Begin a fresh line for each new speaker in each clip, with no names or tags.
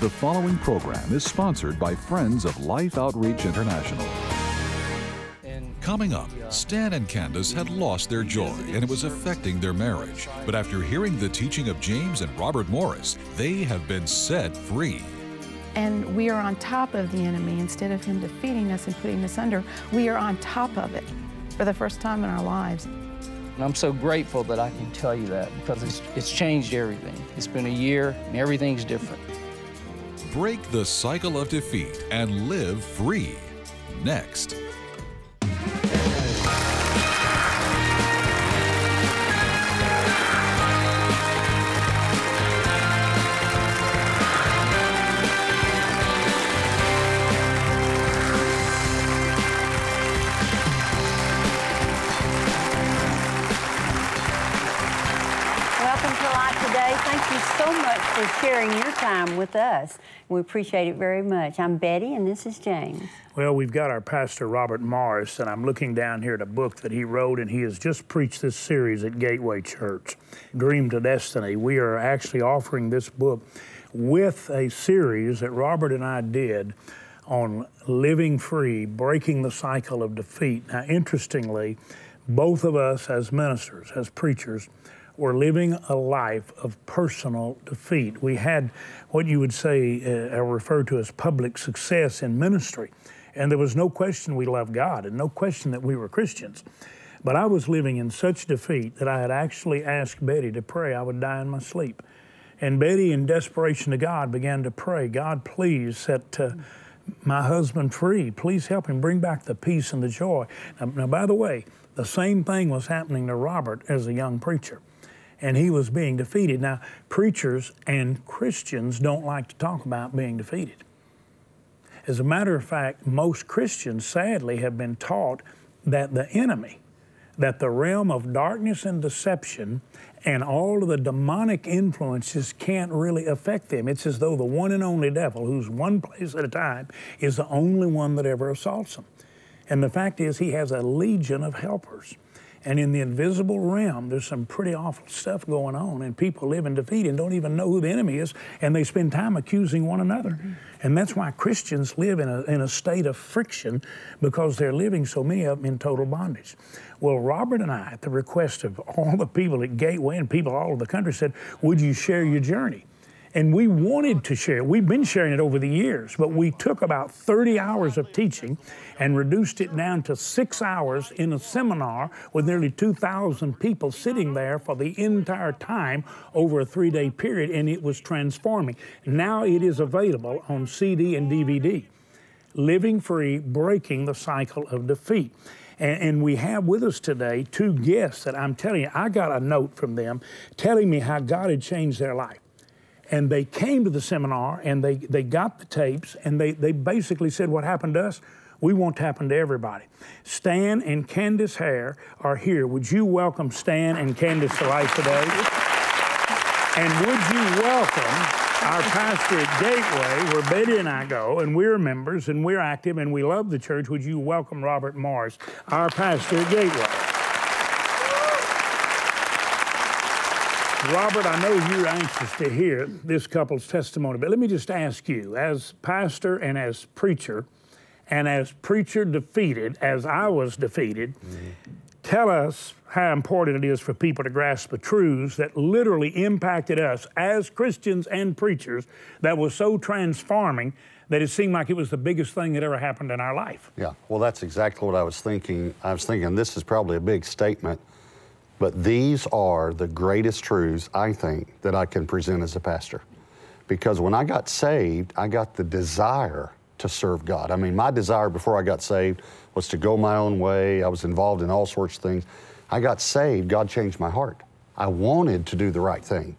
The following program is sponsored by Friends of Life Outreach International. Coming up, uh, Stan and Candace had lost their joy and it was affecting their marriage. But after hearing the teaching of James and Robert Morris, they have been set free.
And we are on top of the enemy instead of him defeating us and putting us under. We are on top of it for the first time in our lives.
And I'm so grateful that I can tell you that because it's, it's changed everything. It's been a year and everything's different.
Break the cycle of defeat and live free. Next.
You so much for sharing your time with us. We appreciate it very much. I'm Betty, and this is James.
Well, we've got our pastor, Robert Morris, and I'm looking down here at a book that he wrote, and he has just preached this series at Gateway Church, Dream to Destiny. We are actually offering this book with a series that Robert and I did on living free, breaking the cycle of defeat. Now, interestingly, both of us as ministers, as preachers, were living a life of personal defeat. We had what you would say, uh, or refer to as public success in ministry. And there was no question we loved God and no question that we were Christians. But I was living in such defeat that I had actually asked Betty to pray I would die in my sleep. And Betty, in desperation to God, began to pray, God, please set uh, my husband free. Please help him bring back the peace and the joy. Now, now, by the way, the same thing was happening to Robert as a young preacher and he was being defeated. Now, preachers and Christians don't like to talk about being defeated. As a matter of fact, most Christians sadly have been taught that the enemy, that the realm of darkness and deception and all of the demonic influences can't really affect them. It's as though the one and only devil, who's one place at a time, is the only one that ever assaults them. And the fact is, he has a legion of helpers. And in the invisible realm, there's some pretty awful stuff going on, and people live in defeat and don't even know who the enemy is, and they spend time accusing one another. Mm-hmm. And that's why Christians live in a, in a state of friction because they're living so many of them in total bondage. Well, Robert and I, at the request of all the people at Gateway and people all over the country, said, Would you share your journey? And we wanted to share. We've been sharing it over the years, but we took about 30 hours of teaching and reduced it down to six hours in a seminar with nearly 2,000 people sitting there for the entire time over a three day period, and it was transforming. Now it is available on CD and DVD. Living Free, Breaking the Cycle of Defeat. And, and, we have with us today two guests that I'm telling you, I got a note from them telling me how God had changed their life and they came to the seminar and they, they got the tapes and they, they basically said what happened to us? We want to happen to everybody. Stan and candace hare are here. Would you welcome stan and candace to life today? And would you welcome our pastor at gateway where betty and i go and we're members and we're active and we love the church. Would you welcome robert morris our pastor at gateway Robert, I know you're anxious to hear this couple's testimony, but let me just ask you, as pastor and as preacher, and as preacher defeated, as I was defeated, mm-hmm. tell us how important it is for people to grasp the truths that literally impacted us as Christians and preachers that was so transforming that it seemed like it was the biggest thing that ever happened in our life.
Yeah, well, that's exactly what I was thinking. I was thinking this is probably a big statement but these are the greatest truths, I think, that I can present as a pastor. Because when I got saved, I got the desire to serve God. I mean, my desire before I got saved was to go my own way. I was involved in all sorts of things. I got saved, God changed my heart. I wanted to do the right thing,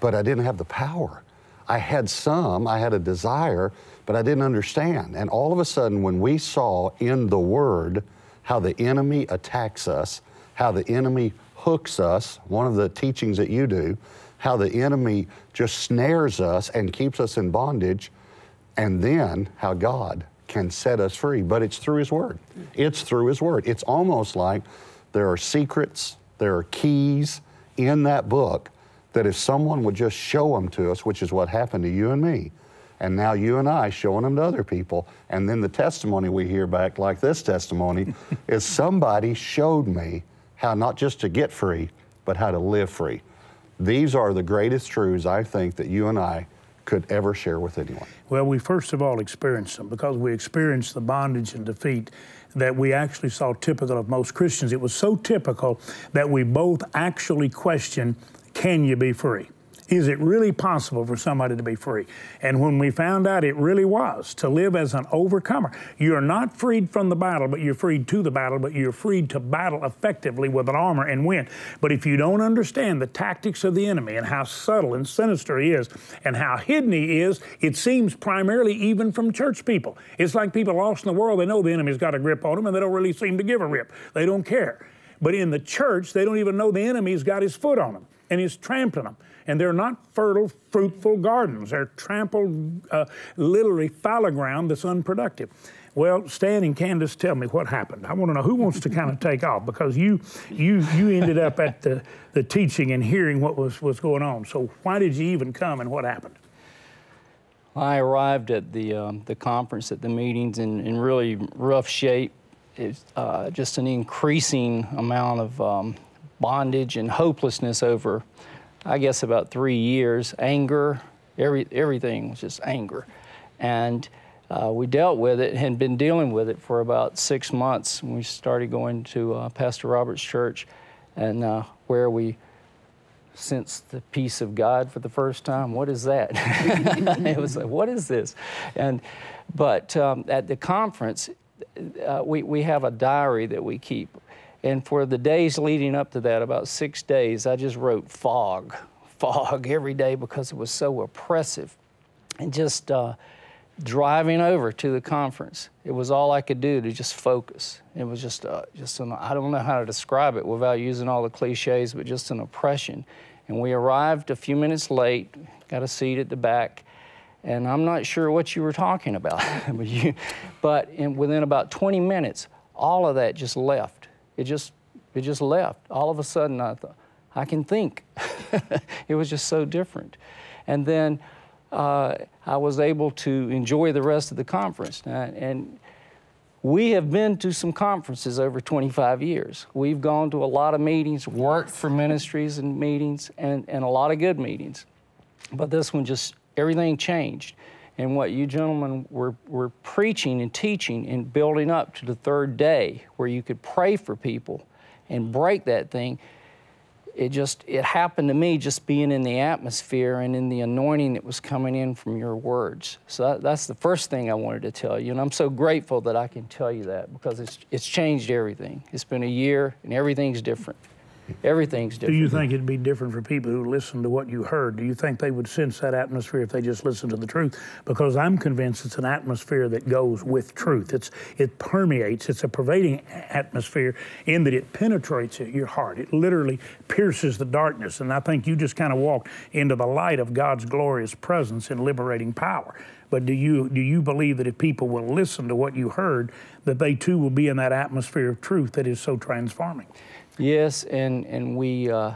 but I didn't have the power. I had some, I had a desire, but I didn't understand. And all of a sudden, when we saw in the Word how the enemy attacks us, how the enemy hooks us, one of the teachings that you do, how the enemy just snares us and keeps us in bondage, and then how God can set us free. But it's through His Word. It's through His Word. It's almost like there are secrets, there are keys in that book that if someone would just show them to us, which is what happened to you and me, And now you and I showing them to other people. And then the testimony we hear back, like this testimony, is somebody showed me how not just to get free, but how to live free. These are the greatest truths I think that you and I could ever share with anyone.
Well, we first of all experienced them because we experienced the bondage and defeat that we actually saw typical of most Christians. It was so typical that we both actually questioned can you be free? Is it really possible for somebody to be free? And when we found out it really was, to live as an overcomer, you're not freed from the battle, but you're freed to the battle, but you're freed to battle effectively with an armor and win. But if you don't understand the tactics of the enemy and how subtle and sinister he is and how hidden he is, it seems primarily even from church people. It's like people lost in the world, they know the enemy's got a grip on them and they don't really seem to give a rip. They don't care. But in the church, they don't even know the enemy's got his foot on them and he's trampling them and they're not fertile, fruitful gardens. They're trampled, uh, literally fallow ground that's unproductive. Well, Stan and Candace, tell me what happened. I want to know who wants to kind of take off because you you you ended up at the, the teaching and hearing what was, was going on. So why did you even come and what happened?
I arrived at the um, the conference at the meetings in, in really rough shape. It's uh, just an increasing amount of um, bondage and hopelessness over I guess about three years. Anger, every, everything was just anger. And uh, we dealt with it and been dealing with it for about six months. We started going to uh, Pastor Robert's church, and uh, where we sensed the peace of God for the first time. What is that? it was like, what is this? And but um, at the conference, uh, we we have a diary that we keep and for the days leading up to that, about six days, I just wrote fog, fog every day because it was so oppressive. And just uh, driving over to the conference, it was all I could do to just focus. It was just, uh, just an, I don't know how to describe it without using all the cliches, but just an oppression. And we arrived a few minutes late, got a seat at the back, and I'm not sure what you were talking about, but, you, but in, within about 20 minutes, all of that just left it just it just left. All of a sudden, I thought, I can think. it was just so different. And then uh, I was able to enjoy the rest of the conference. and we have been to some conferences over 25 years. We've gone to a lot of meetings, worked for ministries and meetings, and, and a lot of good meetings. But this one just, everything changed and what you gentlemen were, were preaching and teaching and building up to the third day where you could pray for people and break that thing it just it happened to me just being in the atmosphere and in the anointing that was coming in from your words. So that, that's the first thing i wanted to tell you and i'm so grateful that i can tell you that because it's it's changed everything. It's been a year and everything's different Everything's different.
Do you think it'd be different for people who listen to what you heard? Do you think they would sense that atmosphere if they just listened to the truth? Because I'm convinced it's an atmosphere that goes with truth. It's it permeates. It's a pervading atmosphere in that it penetrates your heart. It literally pierces the darkness. And I think you just kind of walked into the light of God's glorious presence and liberating power. But do you do you believe that if people will listen to what you heard, that they too will be in that atmosphere of truth that is so transforming?
Yes, and, and we, uh,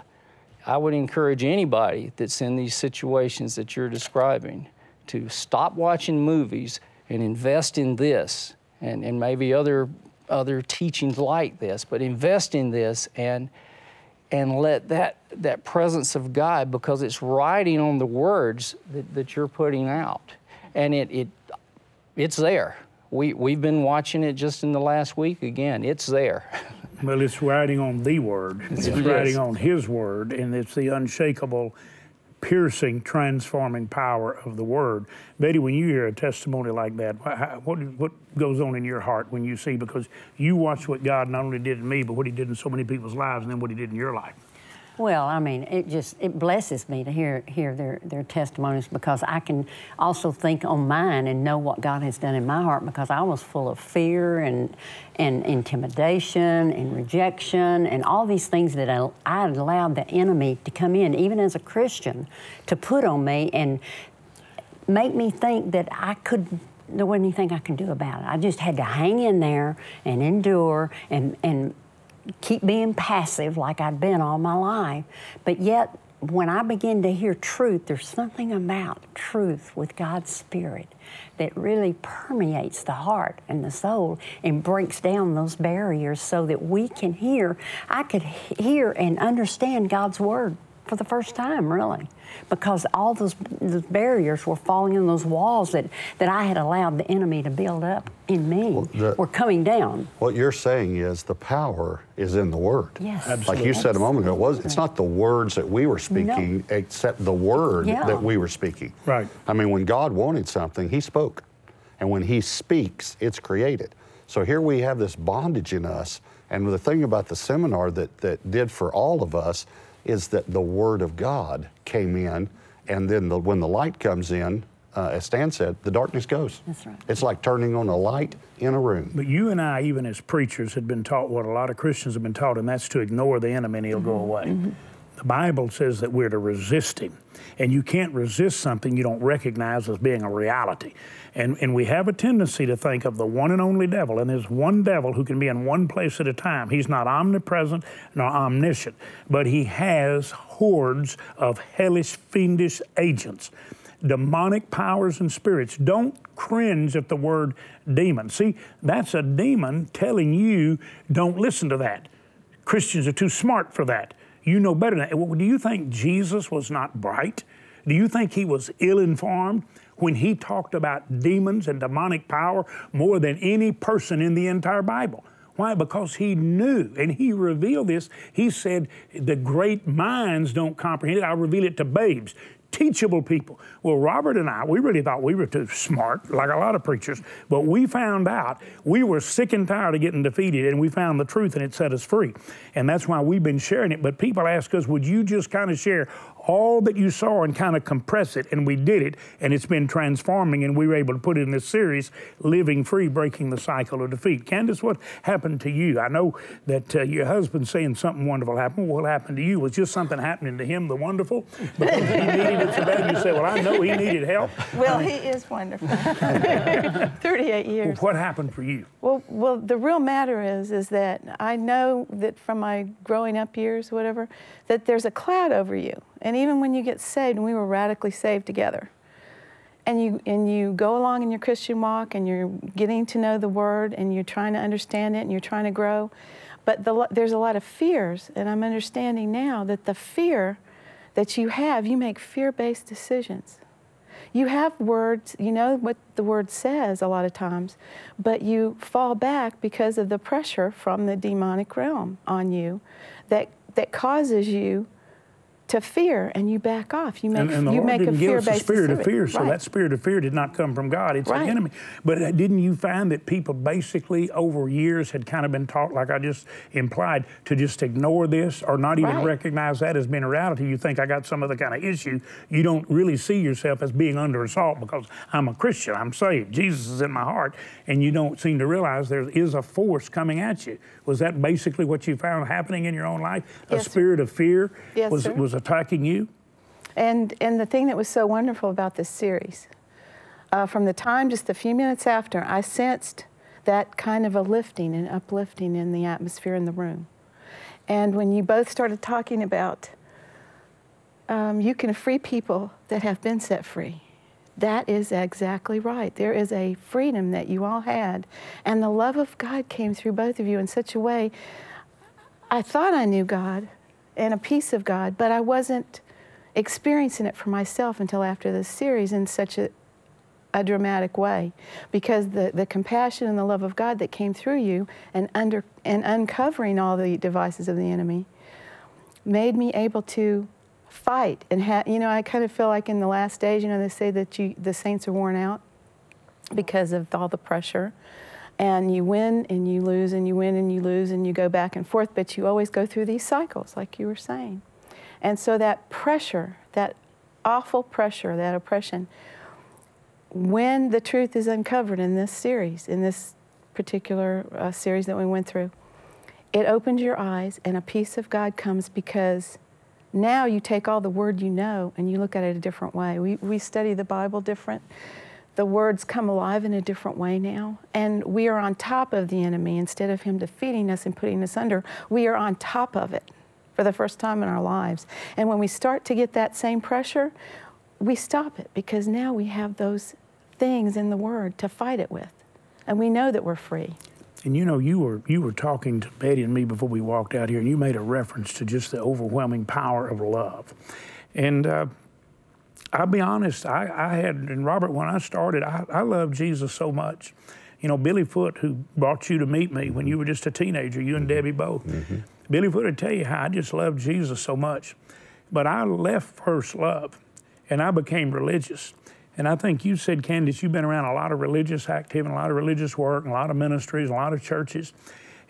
I would encourage anybody that's in these situations that you're describing to stop watching movies and invest in this and, and maybe other, other teachings like this, but invest in this and, and let that, that presence of God, because it's writing on the words that, that you're putting out. And it, it, it's there. We, we've been watching it just in the last week again. It's there.
Well, it's writing on the Word. It's yes. writing on His Word, and it's the unshakable, piercing, transforming power of the Word. Betty, when you hear a testimony like that, what, what goes on in your heart when you see, because you watch what God not only did in me, but what He did in so many people's lives, and then what He did in your life?
Well, I mean, it just it blesses me to hear hear their their testimonies because I can also think on mine and know what God has done in my heart because I was full of fear and and intimidation and rejection and all these things that I, I allowed the enemy to come in, even as a Christian, to put on me and make me think that I could there wasn't anything I could do about it. I just had to hang in there and endure and and keep being passive like I'd been all my life. But yet, when I begin to hear truth, there's something about truth with God's Spirit that really permeates the heart and the soul and breaks down those barriers so that we can hear. I could hear and understand God's Word for the first time, really, because all those, those barriers were falling in, those walls that, that I had allowed the enemy to build up in me well, the, were coming down.
What you're saying is the power is in the Word.
Yes.
Absolutely. Like you said a moment ago, it was, it's not the words that we were speaking, no. except the Word yeah. that we were speaking.
Right.
I mean, when God wanted something, He spoke. And when He speaks, it's created. So here we have this bondage in us. And the thing about the seminar that, that did for all of us is that the Word of God came in, and then the, when the light comes in, uh, as Stan said, the darkness goes.
That's right.
It's like turning on a light in a room.
But you and I, even as preachers, had been taught what a lot of Christians have been taught, and that's to ignore the enemy and he'll mm-hmm. go away. Mm-hmm. The Bible says that we're to resist him. And you can't resist something you don't recognize as being a reality. And, and we have a tendency to think of the one and only devil, and there's one devil who can be in one place at a time. He's not omnipresent nor omniscient, but he has hordes of hellish, fiendish agents demonic powers and spirits. Don't cringe at the word demon. See, that's a demon telling you don't listen to that. Christians are too smart for that. You know better than that. Do you think Jesus was not bright? Do you think he was ill informed? when he talked about demons and demonic power more than any person in the entire Bible. Why? Because he knew and he revealed this. He said, The great minds don't comprehend it. I'll reveal it to babes teachable people. Well, Robert and I, we really thought we were too smart, like a lot of preachers, but we found out we were sick and tired of getting defeated, and we found the truth, and it set us free. And that's why we've been sharing it. But people ask us, would you just kind of share all that you saw and kind of compress it, and we did it, and it's been transforming, and we were able to put it in this series, Living Free, Breaking the Cycle of Defeat. Candace, what happened to you? I know that uh, your husband's saying something wonderful happened. What happened to you was just something happening to him, the wonderful, because he needed so bad. You say, well, I know he needed help.
Well, he is wonderful. 38 years.
What happened for you?
Well, well, the real matter is, is that I know that from my growing up years, whatever, that there's a cloud over you. And even when you get saved, and we were radically saved together, and you and you go along in your Christian walk, and you're getting to know the Word, and you're trying to understand it, and you're trying to grow, but the, there's a lot of fears, and I'm understanding now that the fear that you have, you make fear-based decisions. You have words, you know what the word says a lot of times, but you fall back because of the pressure from the demonic realm on you that that causes you to fear and you back off. You make,
and, and the
you
Lord
make
didn't
a
give us
a
spirit
of
fear, so right. that spirit of fear did not come from God. It's
right.
an enemy. But uh, didn't you find that people basically over years had kind of been taught, like I just implied, to just ignore this or not even right. recognize that as being a reality? You think I got some other kind of issue. You don't really see yourself as being under assault because I'm a Christian. I'm saved. Jesus is in my heart, and you don't seem to realize there is a force coming at you. Was that basically what you found happening in your own life?
Yes,
a spirit
sir.
of fear
yes,
was
sir.
was attacking you?
And, and the thing that was so wonderful about this series, uh, from the time just a few minutes after, I sensed that kind of a lifting and uplifting in the atmosphere in the room. And when you both started talking about um, you can free people that have been set free, that is exactly right. There is a freedom that you all had. And the love of God came through both of you in such a way. I thought I knew God and a peace of God, but I wasn't experiencing it for myself until after this series in such a, a dramatic way because the, the compassion and the love of God that came through you and under and uncovering all the devices of the enemy made me able to fight and ha- you know I kind of feel like in the last days you know they say that you the saints are worn out because of all the pressure. And you win and you lose and you win and you lose and you go back and forth but you always go through these cycles like you were saying. And so that pressure, that awful pressure, that oppression, when the truth is uncovered in this series, in this particular uh, series that we went through, it opens your eyes and a peace of God comes because now you take all the word you know and you look at it a different way. We, we study the Bible different. The words come alive in a different way now. And we are on top of the enemy instead of him defeating us and putting us under. We are on top of it for the first time in our lives. And when we start to get that same pressure, we stop it because now we have those things in the Word to fight it with. And we know that we're free.
And you know, you were you were talking to Betty and me before we walked out here, and you made a reference to just the overwhelming power of love. And uh, I'll be honest, I, I, had and Robert when I started, I, I loved Jesus so much. You know, Billy Foot, who brought you to meet me when you were just a teenager, you and Debbie both. Mm-hmm. Billy Foot would tell you how I just loved Jesus so much, but I left first love, and I became religious. And I think you said, Candace, you've been around a lot of religious activity, a lot of religious work, a lot of ministries, a lot of churches,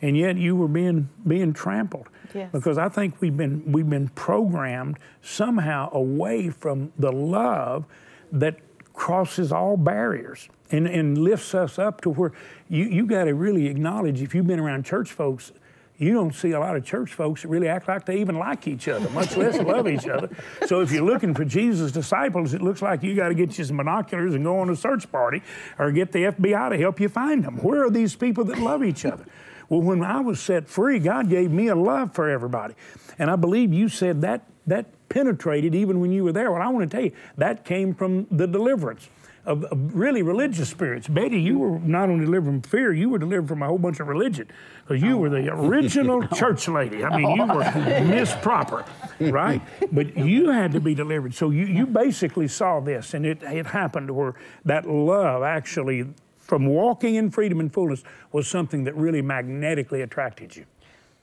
and yet you were being being trampled.
Yes.
Because I think we've been we've been programmed somehow away from the love that crosses all barriers and, and lifts us up to where you, you got to really acknowledge if you've been around church folks you don't see a lot of church folks that really act like they even like each other, much less love each other. So if you're looking for Jesus' disciples, it looks like you got to get you some binoculars and go on a search party or get the FBI to help you find them. Where are these people that love each other? Well, when I was set free, God gave me a love for everybody. And I believe you said that that penetrated even when you were there. Well, I want to tell you, that came from the deliverance of, of, really religious spirits. Betty, you were not only delivered from fear, you were delivered from a whole bunch of religion because you oh. were the oh. original church lady. I mean, you were Miss Proper, right? But you had to be delivered. So you, you basically saw this, and it, it happened where that love actually, from walking in freedom and fullness, was something that really magnetically attracted you.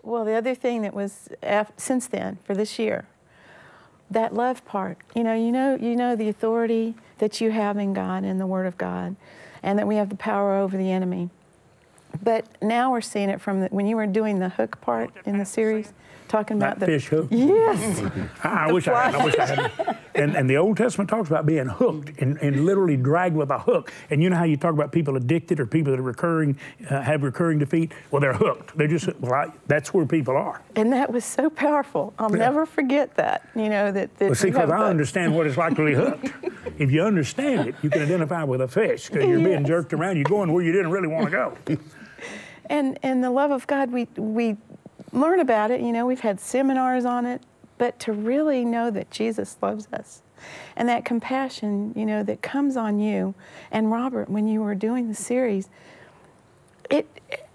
Well, the other thing that was since then for this year that love part. You know, you know, you know the authority that you have in God and the Word of God, and that we have the power over the enemy. But now we're seeing it from the, when you were doing the hook part in the series talking about
that
the
fish hook.
Yes.
I, I wish I had. I wish I had. And, and the Old Testament talks about being hooked and, and literally dragged with a hook. And you know how you talk about people addicted or people that are recurring, uh, have recurring defeat? Well, they're hooked. They're just, well, I, that's where people are.
And that was so powerful. I'll yeah. never forget that, you know, that. that
well, see, because I understand what it's like to be hooked. if you understand it, you can identify with a fish because you're yes. being jerked around. You're going where you didn't really want to go.
and, and the love of God, we, we learn about it. You know, we've had seminars on it, but to really know that Jesus loves us and that compassion, you know, that comes on you. And Robert, when you were doing the series, it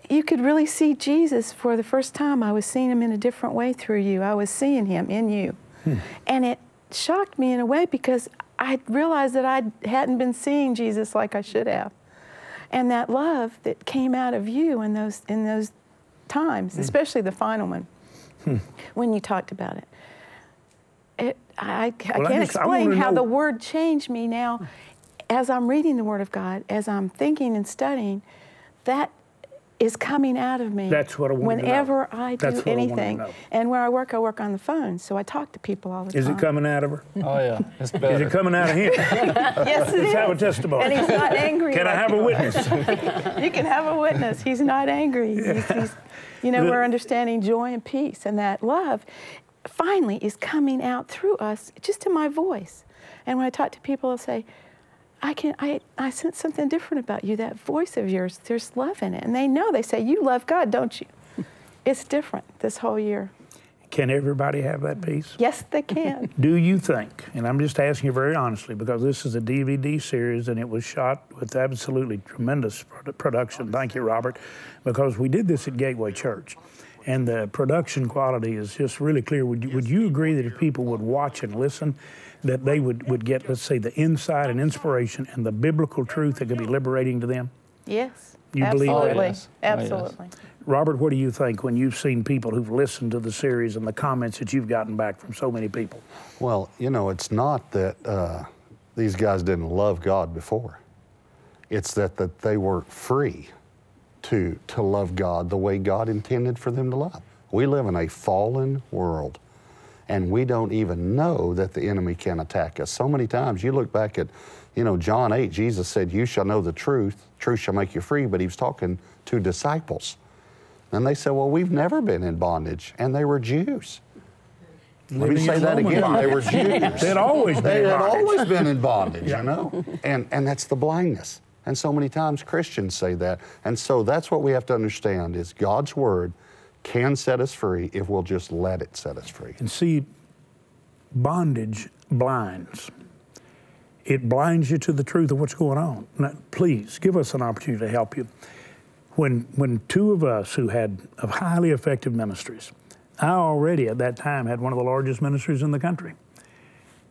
you could really see Jesus for the first time. I was seeing him in a different way through you. I was seeing him in you. Hmm. And it shocked me in a way because I realized that I hadn't been seeing Jesus like I should have. And that love that came out of you in those in those times, mm. especially the final one, hmm. when you talked about it. it I, I well, can't I explain how know. the Word changed me now. As I'm reading the Word of God, as I'm thinking and studying, that is coming out of me.
That's what I want
Whenever I do anything. I and where I work, I work on the phone, so I talk to people all the
is
time.
Is it coming out of her?
Oh, yeah. It's better.
Is it coming out of him?
yes, it
Let's
is.
have a testimony.
And he's not angry.
Can
like
I have a witness?
you can have a witness. He's not angry. Yeah. He's, he's, you know, we're understanding joy and peace, and that love finally is coming out through us just in my voice. And when I talk to people, I'll say, I can I, I sense something different about you. That voice of yours, there's love in it. And they know, they say, You love God, don't you? it's different this whole year.
Can everybody have that peace?
Yes, they can.
Do you think, and I'm just asking you very honestly, because this is a DVD series and it was shot with absolutely tremendous production. Thank you, Robert, because we did this at Gateway Church. And the production quality is just really clear. Would you, would you agree that if people would watch and listen, that they would, would get, let's say, the insight and inspiration and the biblical truth that could be liberating to them?
Yes.
You
absolutely.
believe
that? Oh, yes. Absolutely. Oh,
Robert, what do you think when you've seen people who've listened to the series and the comments that you've gotten back from so many people?
Well, you know, it's not that uh, these guys didn't love God before. It's that, that they weren't free to, to love God the way God intended for them to love. We live in a fallen world and we don't even know that the enemy can attack us. So many times you look back at, you know, John 8, Jesus said, You shall know the truth, truth shall make you free, but he was talking to disciples. And they said, Well, we've never been in bondage, and they were Jews. Let me say that again. They were Jews.
they had always been
they
had
always been in bondage, yeah. you know? And, and that's the blindness. And so many times Christians say that. And so that's what we have to understand is God's word can set us free if we'll just let it set us free.
And see, bondage blinds. It blinds you to the truth of what's going on. Now, please give us an opportunity to help you. When, when two of us who had highly effective ministries, I already at that time had one of the largest ministries in the country.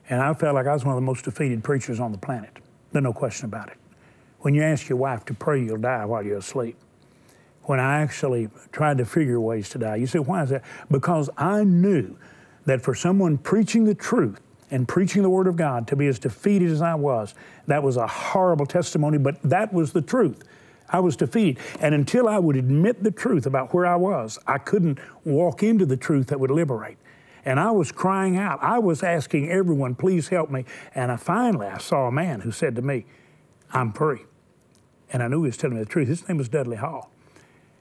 And I felt like I was one of the most defeated preachers on the planet. There's no question about it. When you ask your wife to pray, you'll die while you're asleep. When I actually tried to figure ways to die, you say, why is that? Because I knew that for someone preaching the truth and preaching the Word of God to be as defeated as I was, that was a horrible testimony, but that was the truth. I was defeated. And until I would admit the truth about where I was, I couldn't walk into the truth that would liberate. And I was crying out. I was asking everyone, please help me. And I finally I saw a man who said to me, I'm free. And I knew he was telling me the truth. His name was Dudley Hall.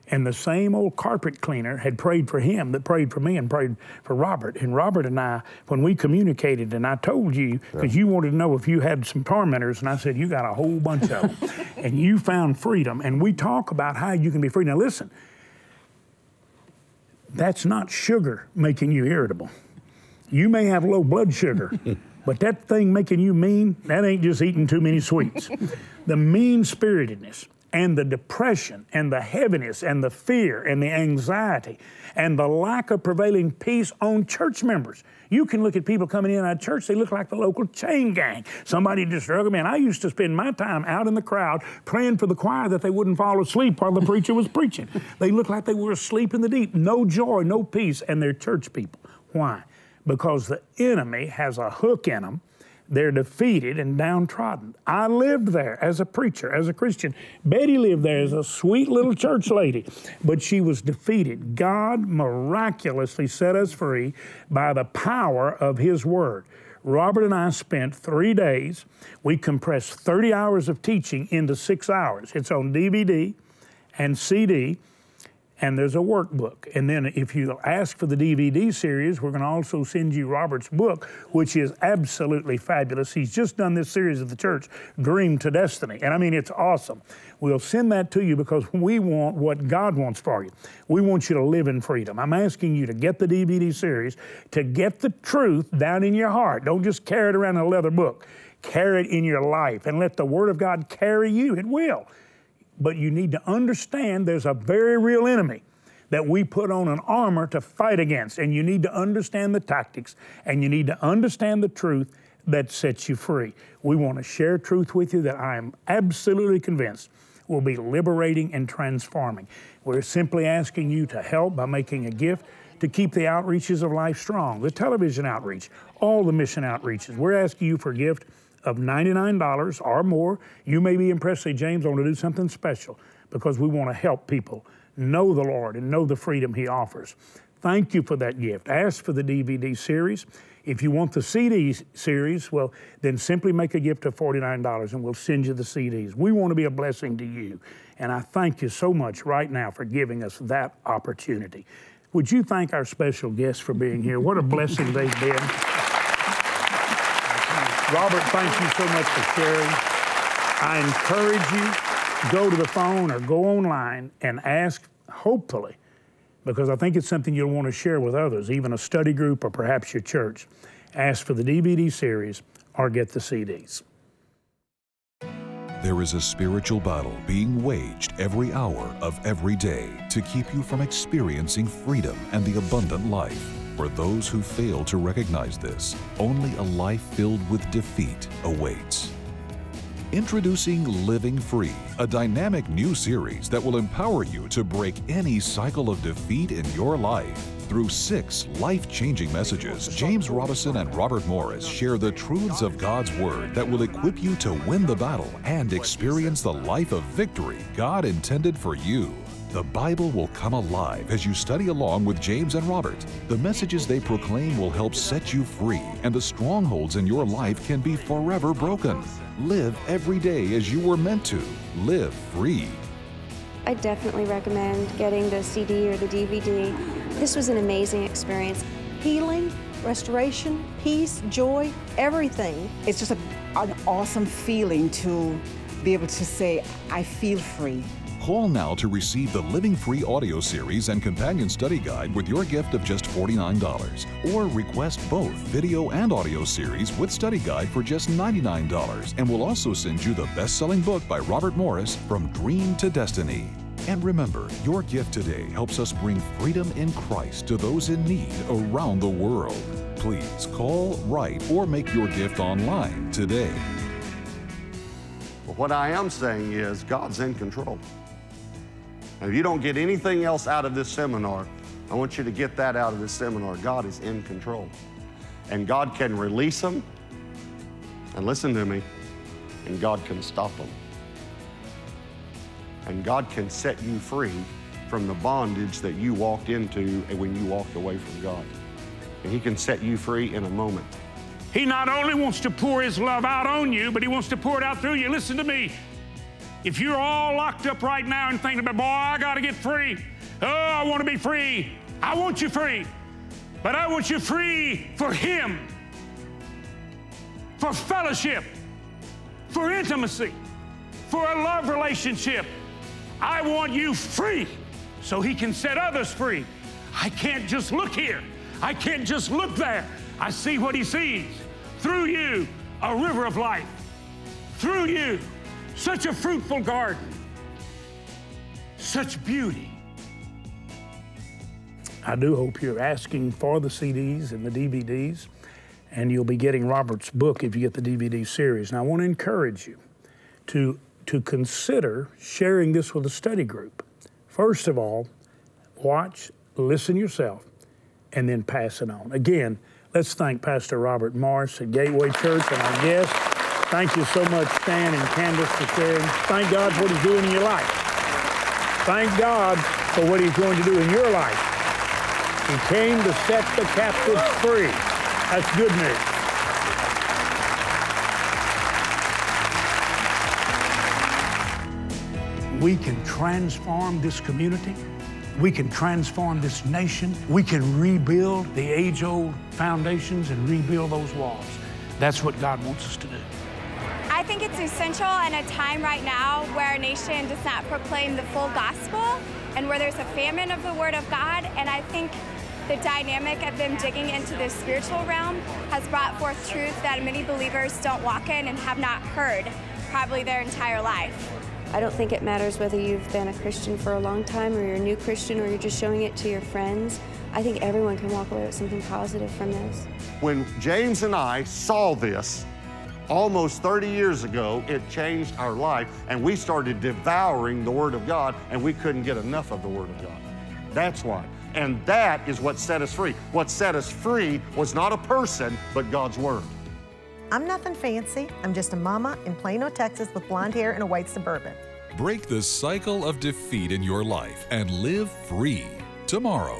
And the same old carpet cleaner had prayed for him that prayed for me and prayed for Robert. And Robert and I, when we communicated, and I told you, because you wanted to know if you had some tormentors, and I said, You got a whole bunch of them. and you found freedom. And we talk about how you can be free. Now, listen, that's not sugar making you irritable. You may have low blood sugar, but that thing making you mean, that ain't just eating too many sweets. the mean spiritedness and the depression and the heaviness and the fear and the anxiety and the lack of prevailing peace on church members. You can look at people coming in at church, they look like the local chain gang. Somebody just struggled. Man, I used to spend my time out in the crowd praying for the choir that they wouldn't fall asleep while the preacher was preaching. They looked like they were asleep in the deep. No joy, no peace, and they're church people. Why? Because the enemy has a hook in them they're defeated and downtrodden. I lived there as a preacher, as a Christian. Betty lived there as a sweet little church lady, but she was defeated. God miraculously set us free by the power of His Word. Robert and I spent three days. We compressed 30 hours of teaching into six hours. It's on DVD and CD and there's a workbook. And then if you ask for the DVD series, we're going to also send you Robert's book, which is absolutely fabulous. He's just done this series of the church, Dream to Destiny. And I mean, it's awesome. We'll send that to you because we want what God wants for you. We want you to live in freedom. I'm asking you to get the DVD series, to get the truth down in your heart. Don't just carry it around in a leather book. Carry it in your life and let the Word of God carry you. It will. But you need to understand there's a very real enemy that we put on an armor to fight against. And you need to understand the tactics and you need to understand the truth that sets you free. We want to share truth with you that I am absolutely convinced will be liberating and transforming. We're simply asking you to help by making a gift to keep the outreaches of life strong, the television outreach, all the mission outreaches. We're asking you for a gift of $99 or more, you may be impressed. Say, James, I want to do something special because we want to help people know the Lord and know the freedom He offers. Thank you for that gift. Ask for the DVD series. If you want the CD series, well, then simply make a gift of $49 and we'll send you the CDs. We want to be a blessing to you. And I thank you so much right now for giving us that opportunity. Would you thank our special guests for being here? What a blessing they've been. Robert, thank you so much for sharing. I encourage you, go to the phone or go online and ask, hopefully, because I think it's something you'll want to share with others, even a study group or perhaps your church. Ask for the DVD series or get the CDs.
There is a spiritual battle being waged every hour of every day to keep you from experiencing freedom and the abundant life. For those who fail to recognize this, only a life filled with defeat awaits. Introducing Living Free, a dynamic new series that will empower you to break any cycle of defeat in your life. Through six life changing messages, James Robison and Robert Morris share the truths of God's Word that will equip you to win the battle and experience the life of victory God intended for you. The Bible will come alive as you study along with James and Robert. The messages they proclaim will help set you free, and the strongholds in your life can be forever broken. Live every day as you were meant to. Live free.
I definitely recommend getting the CD or the DVD. This was an amazing experience.
Healing, restoration, peace, joy, everything.
It's just a, an awesome feeling to be able to say, I feel free.
Call now to receive the Living Free audio series and companion study guide with your gift of just $49. Or request both video and audio series with study guide for just $99. And we'll also send you the best selling book by Robert Morris, From Dream to Destiny. And remember, your gift today helps us bring freedom in Christ to those in need around the world. Please call, write, or make your gift online today.
What I am saying is God's in control. And if you don't get anything else out of this seminar, I want you to get that out of this seminar. God is in control. And God can release them. And listen to me, and God can stop them. And God can set you free from the bondage that you walked into when you walked away from God. And He can set you free in a moment.
He not only wants to pour His love out on you, but He wants to pour it out through you. Listen to me. If you're all locked up right now and thinking about, boy, I got to get free. Oh, I want to be free. I want you free. But I want you free for Him, for fellowship, for intimacy, for a love relationship. I want you free so He can set others free. I can't just look here. I can't just look there. I see what He sees. Through you, a river of life. Through you, such a fruitful garden. Such beauty. I do hope you're asking for the CDs and the DVDs, and you'll be getting Robert's book if you get the DVD series. And I want to encourage you to, to consider sharing this with a study group. First of all, watch, listen yourself, and then pass it on. Again, let's thank Pastor Robert Morris at Gateway Church and our guests. Thank you so much, Stan and Candace, for sharing. Thank God for what He's doing in your life. Thank God for what He's going to do in your life. He came to set the captives free. That's good news. We can transform this community. We can transform this nation. We can rebuild the age old foundations and rebuild those walls. That's what God wants us to do.
I think it's essential in a time right now where our nation does not proclaim the full gospel and where there's a famine of the Word of God. And I think the dynamic of them digging into the spiritual realm has brought forth truth that many believers don't walk in and have not heard probably their entire life.
I don't think it matters whether you've been a Christian for a long time or you're a new Christian or you're just showing it to your friends. I think everyone can walk away with something positive from this.
When James and I saw this almost 30 years ago, it changed our life, and we started devouring the Word of God, and we couldn't get enough of the Word of God. That's why. And that is what set us free. What set us free was not a person, but God's Word.
I'm nothing fancy. I'm just a mama in Plano, Texas with blonde hair and a white suburban.
Break the cycle of defeat in your life and live free tomorrow.